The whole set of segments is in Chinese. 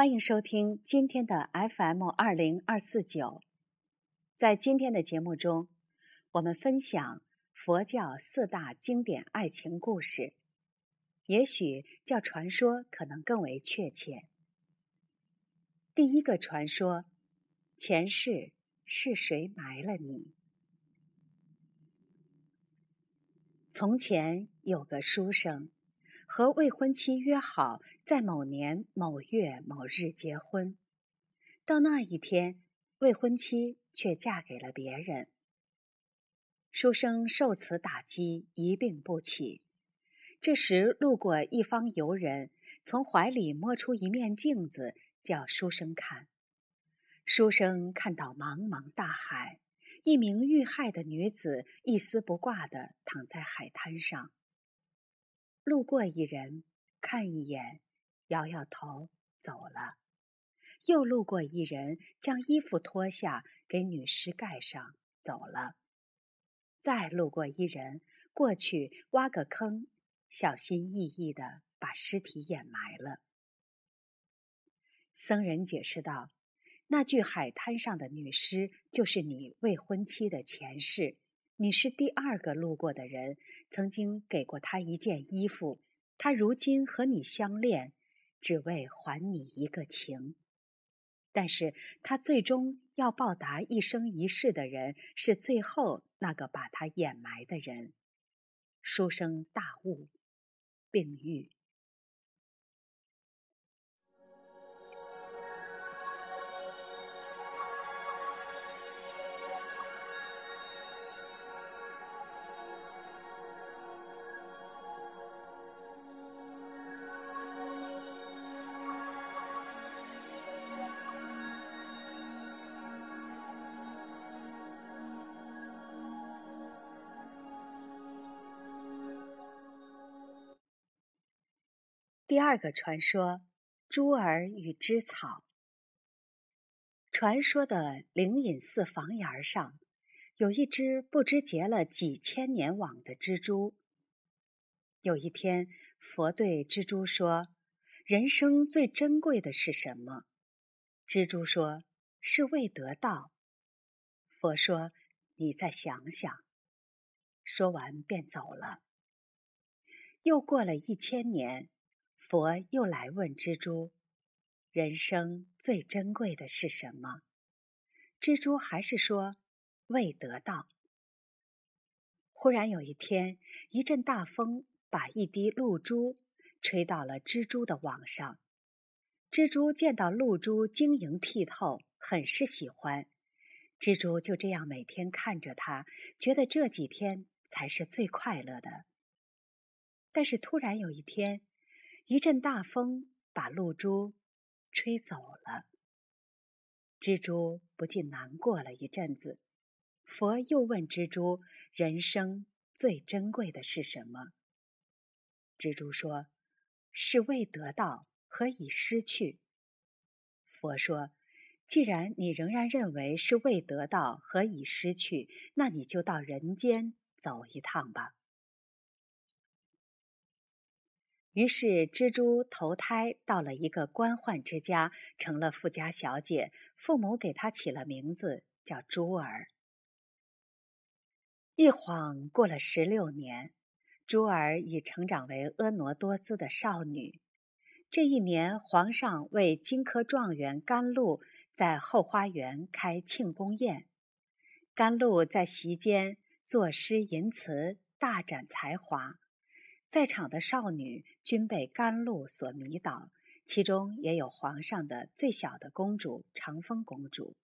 欢迎收听今天的 FM 二零二四九。在今天的节目中，我们分享佛教四大经典爱情故事，也许叫传说可能更为确切。第一个传说：前世是谁埋了你？从前有个书生。和未婚妻约好在某年某月某日结婚，到那一天，未婚妻却嫁给了别人。书生受此打击，一病不起。这时，路过一方游人，从怀里摸出一面镜子，叫书生看。书生看到茫茫大海，一名遇害的女子一丝不挂地躺在海滩上。路过一人，看一眼，摇摇头，走了。又路过一人，将衣服脱下，给女尸盖上，走了。再路过一人，过去挖个坑，小心翼翼的把尸体掩埋了。僧人解释道：“那具海滩上的女尸，就是你未婚妻的前世。”你是第二个路过的人，曾经给过他一件衣服，他如今和你相恋，只为还你一个情。但是他最终要报答一生一世的人，是最后那个把他掩埋的人。书生大悟，病愈。第二个传说：珠儿与织草。传说的灵隐寺房檐上，有一只不知结了几千年网的蜘蛛。有一天，佛对蜘蛛说：“人生最珍贵的是什么？”蜘蛛说：“是未得道。”佛说：“你再想想。”说完便走了。又过了一千年。佛又来问蜘蛛：“人生最珍贵的是什么？”蜘蛛还是说：“未得到。”忽然有一天，一阵大风把一滴露珠吹到了蜘蛛的网上。蜘蛛见到露珠晶莹剔透，很是喜欢。蜘蛛就这样每天看着它，觉得这几天才是最快乐的。但是突然有一天，一阵大风把露珠吹走了，蜘蛛不禁难过了一阵子。佛又问蜘蛛：“人生最珍贵的是什么？”蜘蛛说：“是未得到和已失去。”佛说：“既然你仍然认为是未得到和已失去，那你就到人间走一趟吧。”于是，蜘蛛投胎到了一个官宦之家，成了富家小姐。父母给她起了名字，叫珠儿。一晃过了十六年，珠儿已成长为婀娜多姿的少女。这一年，皇上为金科状元甘露在后花园开庆功宴，甘露在席间作诗吟词，大展才华。在场的少女均被甘露所迷倒，其中也有皇上的最小的公主长风公主。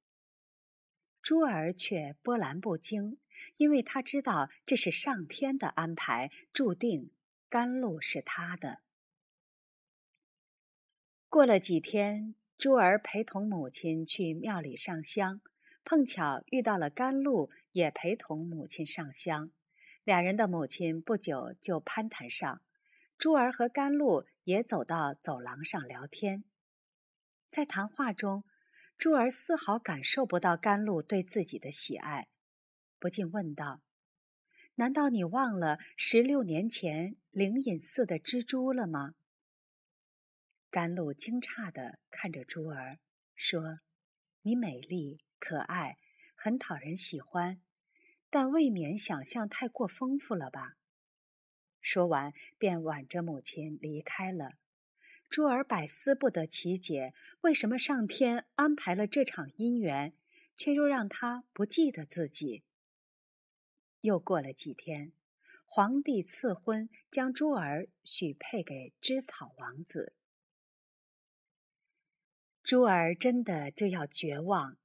珠儿却波澜不惊，因为她知道这是上天的安排，注定甘露是她的。过了几天，珠儿陪同母亲去庙里上香，碰巧遇到了甘露，也陪同母亲上香。两人的母亲不久就攀谈上，珠儿和甘露也走到走廊上聊天。在谈话中，珠儿丝毫感受不到甘露对自己的喜爱，不禁问道：“难道你忘了十六年前灵隐寺的蜘蛛了吗？”甘露惊诧地看着珠儿，说：“你美丽可爱，很讨人喜欢，但未免想象太过丰富了吧？”说完，便挽着母亲离开了。珠儿百思不得其解，为什么上天安排了这场姻缘，却又让他不记得自己？又过了几天，皇帝赐婚，将珠儿许配给芝草王子。珠儿真的就要绝望，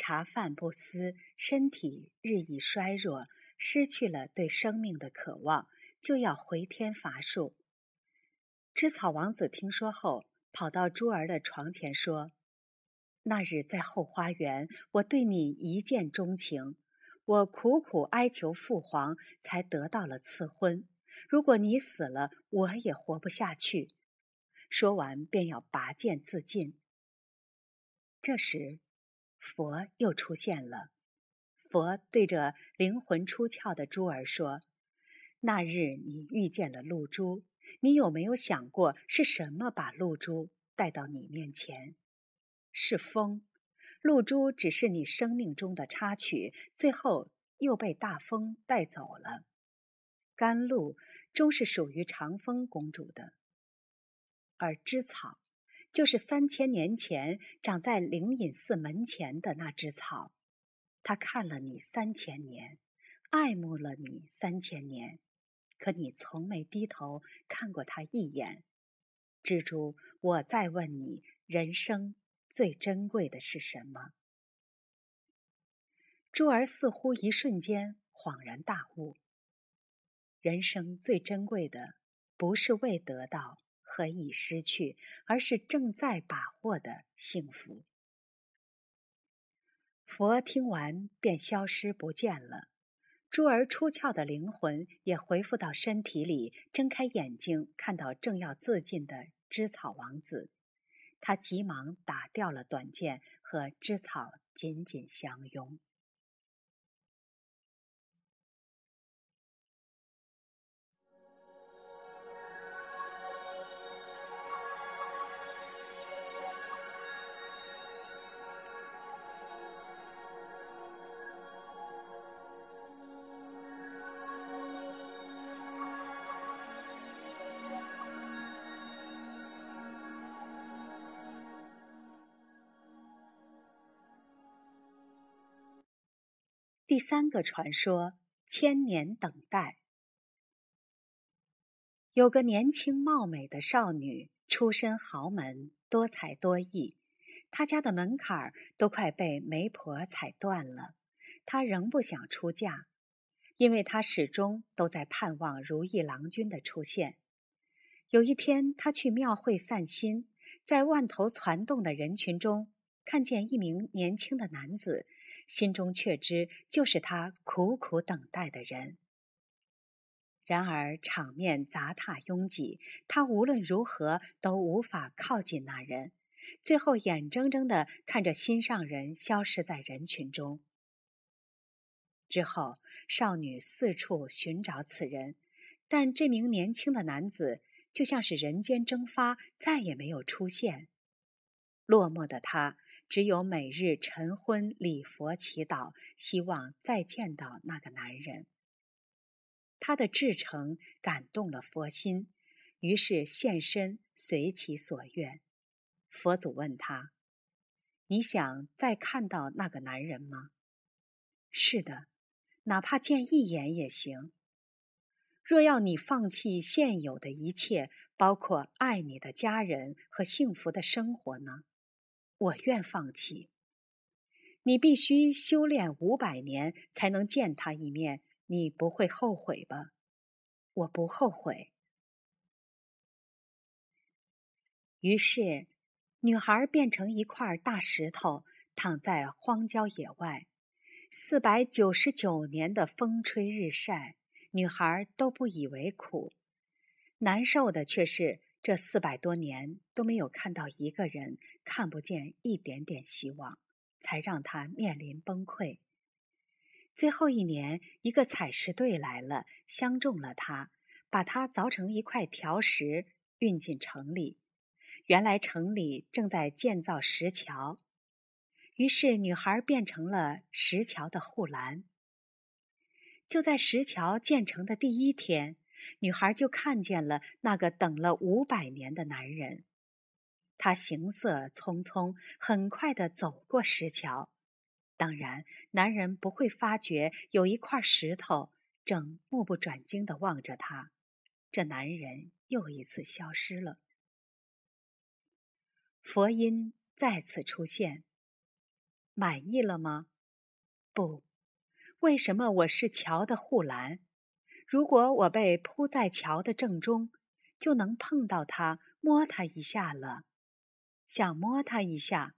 茶饭不思，身体日益衰弱，失去了对生命的渴望，就要回天乏术。织草王子听说后，跑到珠儿的床前说：“那日在后花园，我对你一见钟情，我苦苦哀求父皇，才得到了赐婚。如果你死了，我也活不下去。”说完，便要拔剑自尽。这时，佛又出现了。佛对着灵魂出窍的珠儿说：“那日你遇见了露珠。”你有没有想过，是什么把露珠带到你面前？是风，露珠只是你生命中的插曲，最后又被大风带走了。甘露终是属于长风公主的，而枝草，就是三千年前长在灵隐寺门前的那枝草，它看了你三千年，爱慕了你三千年。可你从没低头看过他一眼，蜘蛛。我再问你，人生最珍贵的是什么？珠儿似乎一瞬间恍然大悟。人生最珍贵的，不是未得到和已失去，而是正在把握的幸福。佛听完便消失不见了。珠儿出窍的灵魂也恢复到身体里，睁开眼睛，看到正要自尽的织草王子，他急忙打掉了短剑，和织草紧紧相拥。第三个传说：千年等待。有个年轻貌美的少女，出身豪门，多才多艺。她家的门槛都快被媒婆踩断了，她仍不想出嫁，因为她始终都在盼望如意郎君的出现。有一天，她去庙会散心，在万头攒动的人群中，看见一名年轻的男子。心中却知，就是他苦苦等待的人。然而场面杂沓拥挤，他无论如何都无法靠近那人。最后眼睁睁的看着心上人消失在人群中。之后，少女四处寻找此人，但这名年轻的男子就像是人间蒸发，再也没有出现。落寞的他。只有每日晨昏礼佛祈祷，希望再见到那个男人。他的至诚感动了佛心，于是现身随其所愿。佛祖问他：“你想再看到那个男人吗？”“是的，哪怕见一眼也行。”“若要你放弃现有的一切，包括爱你的家人和幸福的生活呢？”我愿放弃。你必须修炼五百年才能见他一面，你不会后悔吧？我不后悔。于是，女孩变成一块大石头，躺在荒郊野外。四百九十九年的风吹日晒，女孩都不以为苦，难受的却是。这四百多年都没有看到一个人，看不见一点点希望，才让他面临崩溃。最后一年，一个采石队来了，相中了他，把他凿成一块条石，运进城里。原来城里正在建造石桥，于是女孩变成了石桥的护栏。就在石桥建成的第一天，女孩就看见了那个等了五百年的男人。他行色匆匆，很快的走过石桥。当然，男人不会发觉有一块石头正目不转睛的望着他。这男人又一次消失了。佛音再次出现。满意了吗？不。为什么我是桥的护栏？如果我被铺在桥的正中，就能碰到它，摸它一下了。想摸它一下，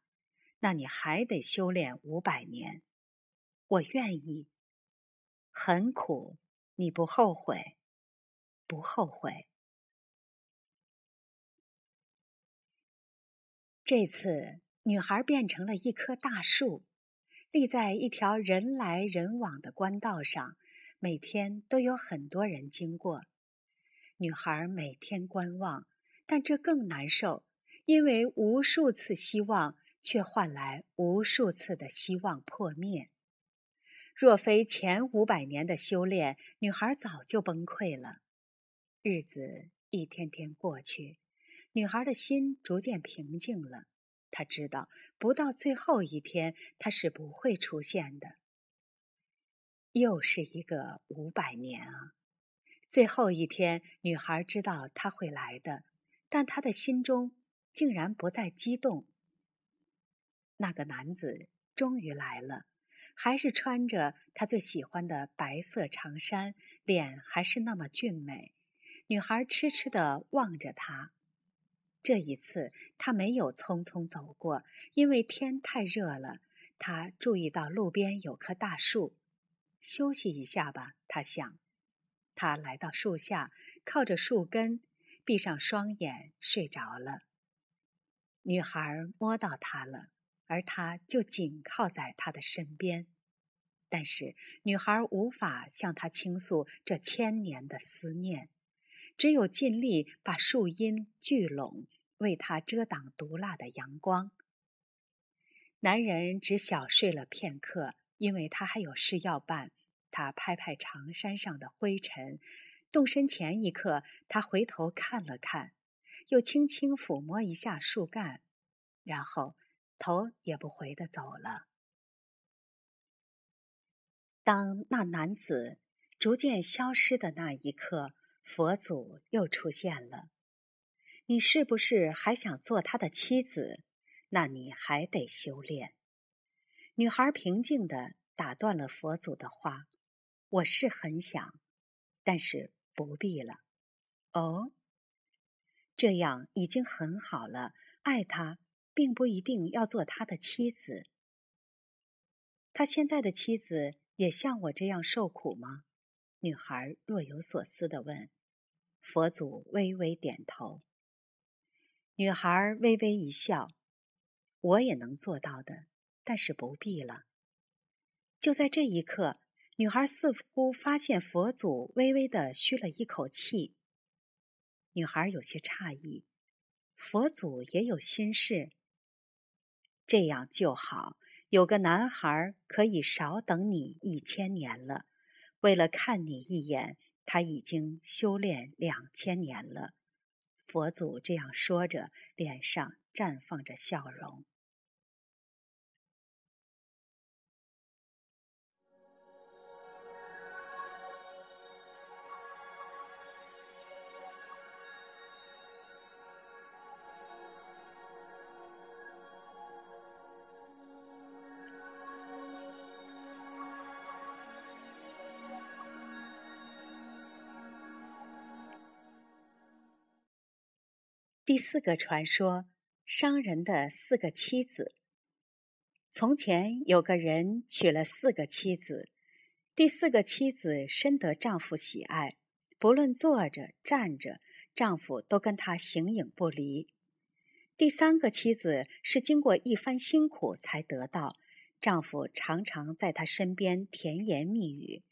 那你还得修炼五百年。我愿意。很苦，你不后悔？不后悔。这次，女孩变成了一棵大树，立在一条人来人往的官道上，每天都有很多人经过。女孩每天观望，但这更难受，因为无数次希望却换来无数次的希望破灭。若非前五百年的修炼，女孩早就崩溃了。日子一天天过去。女孩的心逐渐平静了，她知道不到最后一天，她是不会出现的。又是一个五百年啊！最后一天，女孩知道他会来的，但她的心中竟然不再激动。那个男子终于来了，还是穿着他最喜欢的白色长衫，脸还是那么俊美。女孩痴痴地望着他。这一次，他没有匆匆走过，因为天太热了。他注意到路边有棵大树，休息一下吧，他想。他来到树下，靠着树根，闭上双眼，睡着了。女孩摸到他了，而他就紧靠在他的身边。但是，女孩无法向他倾诉这千年的思念。只有尽力把树荫聚拢，为他遮挡毒辣的阳光。男人只小睡了片刻，因为他还有事要办。他拍拍长衫上的灰尘，动身前一刻，他回头看了看，又轻轻抚摸一下树干，然后头也不回的走了。当那男子逐渐消失的那一刻。佛祖又出现了，你是不是还想做他的妻子？那你还得修炼。女孩平静地打断了佛祖的话：“我是很想，但是不必了。”哦，这样已经很好了。爱他，并不一定要做他的妻子。他现在的妻子也像我这样受苦吗？女孩若有所思地问：“佛祖微微点头。”女孩微微一笑：“我也能做到的，但是不必了。”就在这一刻，女孩似乎发现佛祖微微的吁了一口气。女孩有些诧异：“佛祖也有心事？这样就好，有个男孩可以少等你一千年了。”为了看你一眼，他已经修炼两千年了。佛祖这样说着，脸上绽放着笑容。第四个传说：商人的四个妻子。从前有个人娶了四个妻子，第四个妻子深得丈夫喜爱，不论坐着站着，丈夫都跟她形影不离。第三个妻子是经过一番辛苦才得到，丈夫常常在她身边甜言蜜语，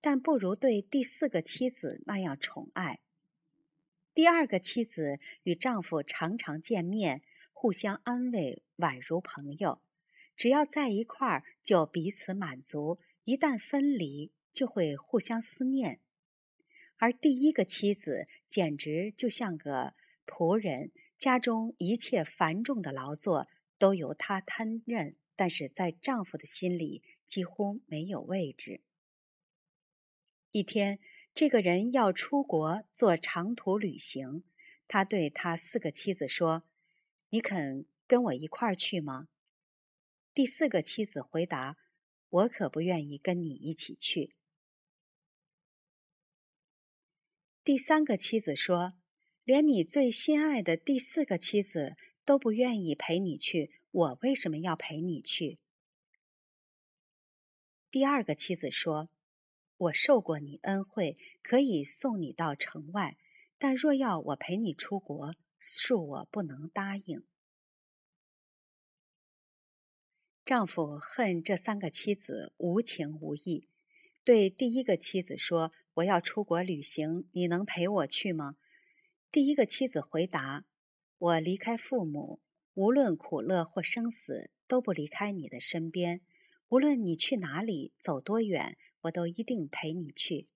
但不如对第四个妻子那样宠爱。第二个妻子与丈夫常常见面，互相安慰，宛如朋友。只要在一块儿，就彼此满足；一旦分离，就会互相思念。而第一个妻子简直就像个仆人，家中一切繁重的劳作都由她担任，但是在丈夫的心里几乎没有位置。一天。这个人要出国做长途旅行，他对他四个妻子说：“你肯跟我一块儿去吗？”第四个妻子回答：“我可不愿意跟你一起去。”第三个妻子说：“连你最心爱的第四个妻子都不愿意陪你去，我为什么要陪你去？”第二个妻子说。我受过你恩惠，可以送你到城外，但若要我陪你出国，恕我不能答应。丈夫恨这三个妻子无情无义，对第一个妻子说：“我要出国旅行，你能陪我去吗？”第一个妻子回答：“我离开父母，无论苦乐或生死，都不离开你的身边。”无论你去哪里，走多远，我都一定陪你去。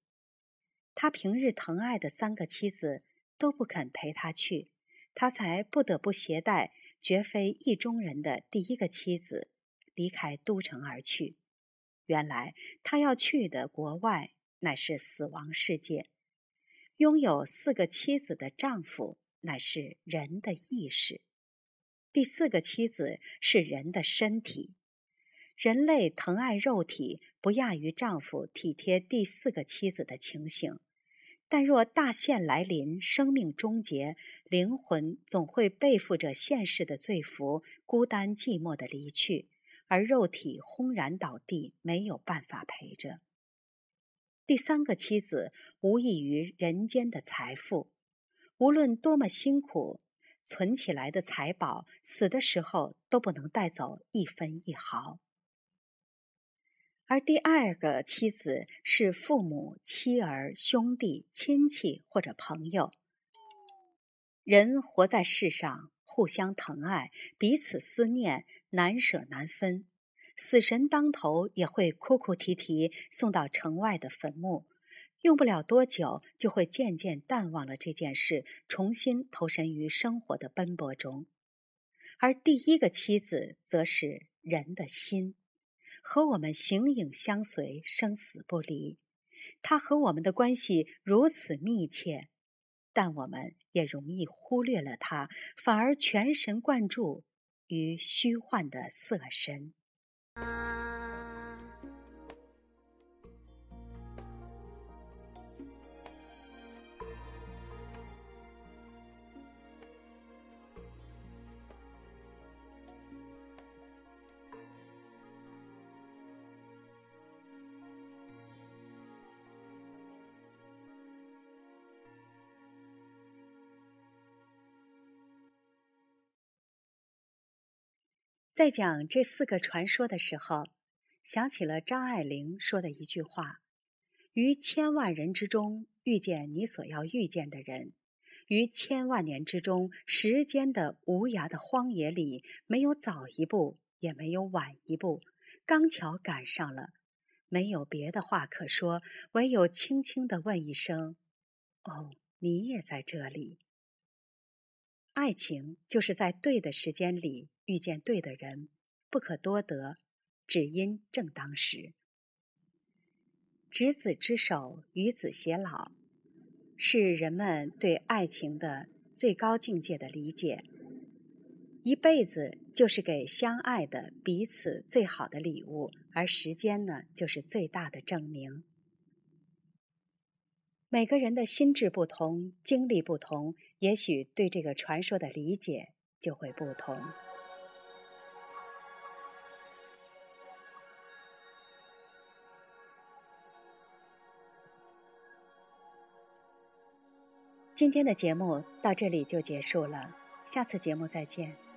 他平日疼爱的三个妻子都不肯陪他去，他才不得不携带绝非意中人的第一个妻子离开都城而去。原来他要去的国外乃是死亡世界。拥有四个妻子的丈夫乃是人的意识，第四个妻子是人的身体。人类疼爱肉体，不亚于丈夫体贴第四个妻子的情形。但若大限来临，生命终结，灵魂总会背负着现世的罪福，孤单寂寞的离去，而肉体轰然倒地，没有办法陪着。第三个妻子无异于人间的财富，无论多么辛苦存起来的财宝，死的时候都不能带走一分一毫。而第二个妻子是父母、妻儿、兄弟、亲戚或者朋友。人活在世上，互相疼爱，彼此思念，难舍难分。死神当头，也会哭哭啼啼送到城外的坟墓。用不了多久，就会渐渐淡忘了这件事，重新投身于生活的奔波中。而第一个妻子，则是人的心。和我们形影相随，生死不离。他和我们的关系如此密切，但我们也容易忽略了他，反而全神贯注于虚幻的色身。在讲这四个传说的时候，想起了张爱玲说的一句话：“于千万人之中遇见你所要遇见的人，于千万年之中时间的无涯的荒野里，没有早一步，也没有晚一步，刚巧赶上了，没有别的话可说，唯有轻轻的问一声：‘哦，你也在这里。’爱情就是在对的时间里。”遇见对的人，不可多得，只因正当时。执子之手，与子偕老，是人们对爱情的最高境界的理解。一辈子就是给相爱的彼此最好的礼物，而时间呢，就是最大的证明。每个人的心智不同，经历不同，也许对这个传说的理解就会不同。今天的节目到这里就结束了，下次节目再见。